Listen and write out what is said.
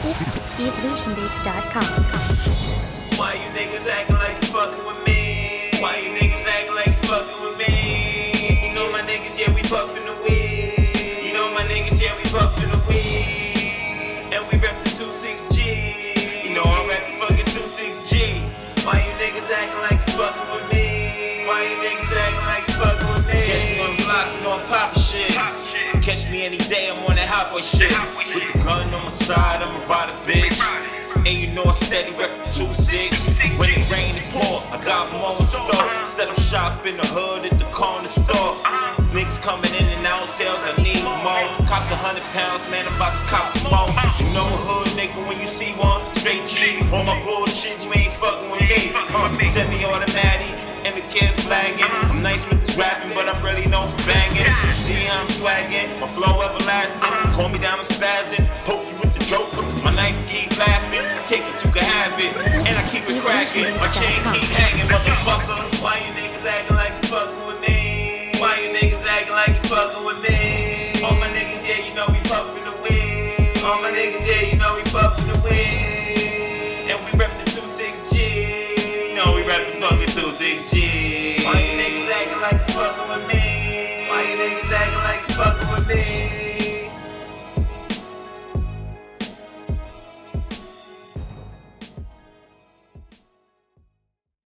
evolutionbeats.com. Why you niggas acting like you fucking with me? Why you niggas acting like you fucking with me? You know my niggas, yeah, we puffin' the weed. You know my niggas, yeah, we puffin' the weed. And we rep the 26G. Catch me any day, I'm on that hot boy shit. With the gun on my side, I'ma ride a bitch. And you know I steady rep the 2-6 When it rain and pour, I got more in store. Set up shop in the hood at the corner store. Niggas coming in and out, sales, I need more. Cop the hundred pounds, man, I'm about to cop some more. You know a hood nigga when you see one Straight G, on my bullshit, you ain't fucking with me. Uh, Semi-automatic, and the kid flagging. I'm nice with this rapping, but I'm really no for banging You See, I'm swaggin', my flow everlasting. Call me down and spazzing, poke you with the joker. My knife keep laughing, take it, you can have it. And I keep it cracking, my chain keep hanging, motherfucker. Why you niggas acting like you fuckin' with me? Why you niggas acting like you fuckin' with me? All my niggas, yeah, you know we puffin' the wind. All my niggas, yeah, you know we puffin' the wind. And we rep the 26G. You know we rep fuckin' fucking 26G. Why you niggas acting like you fucking with me?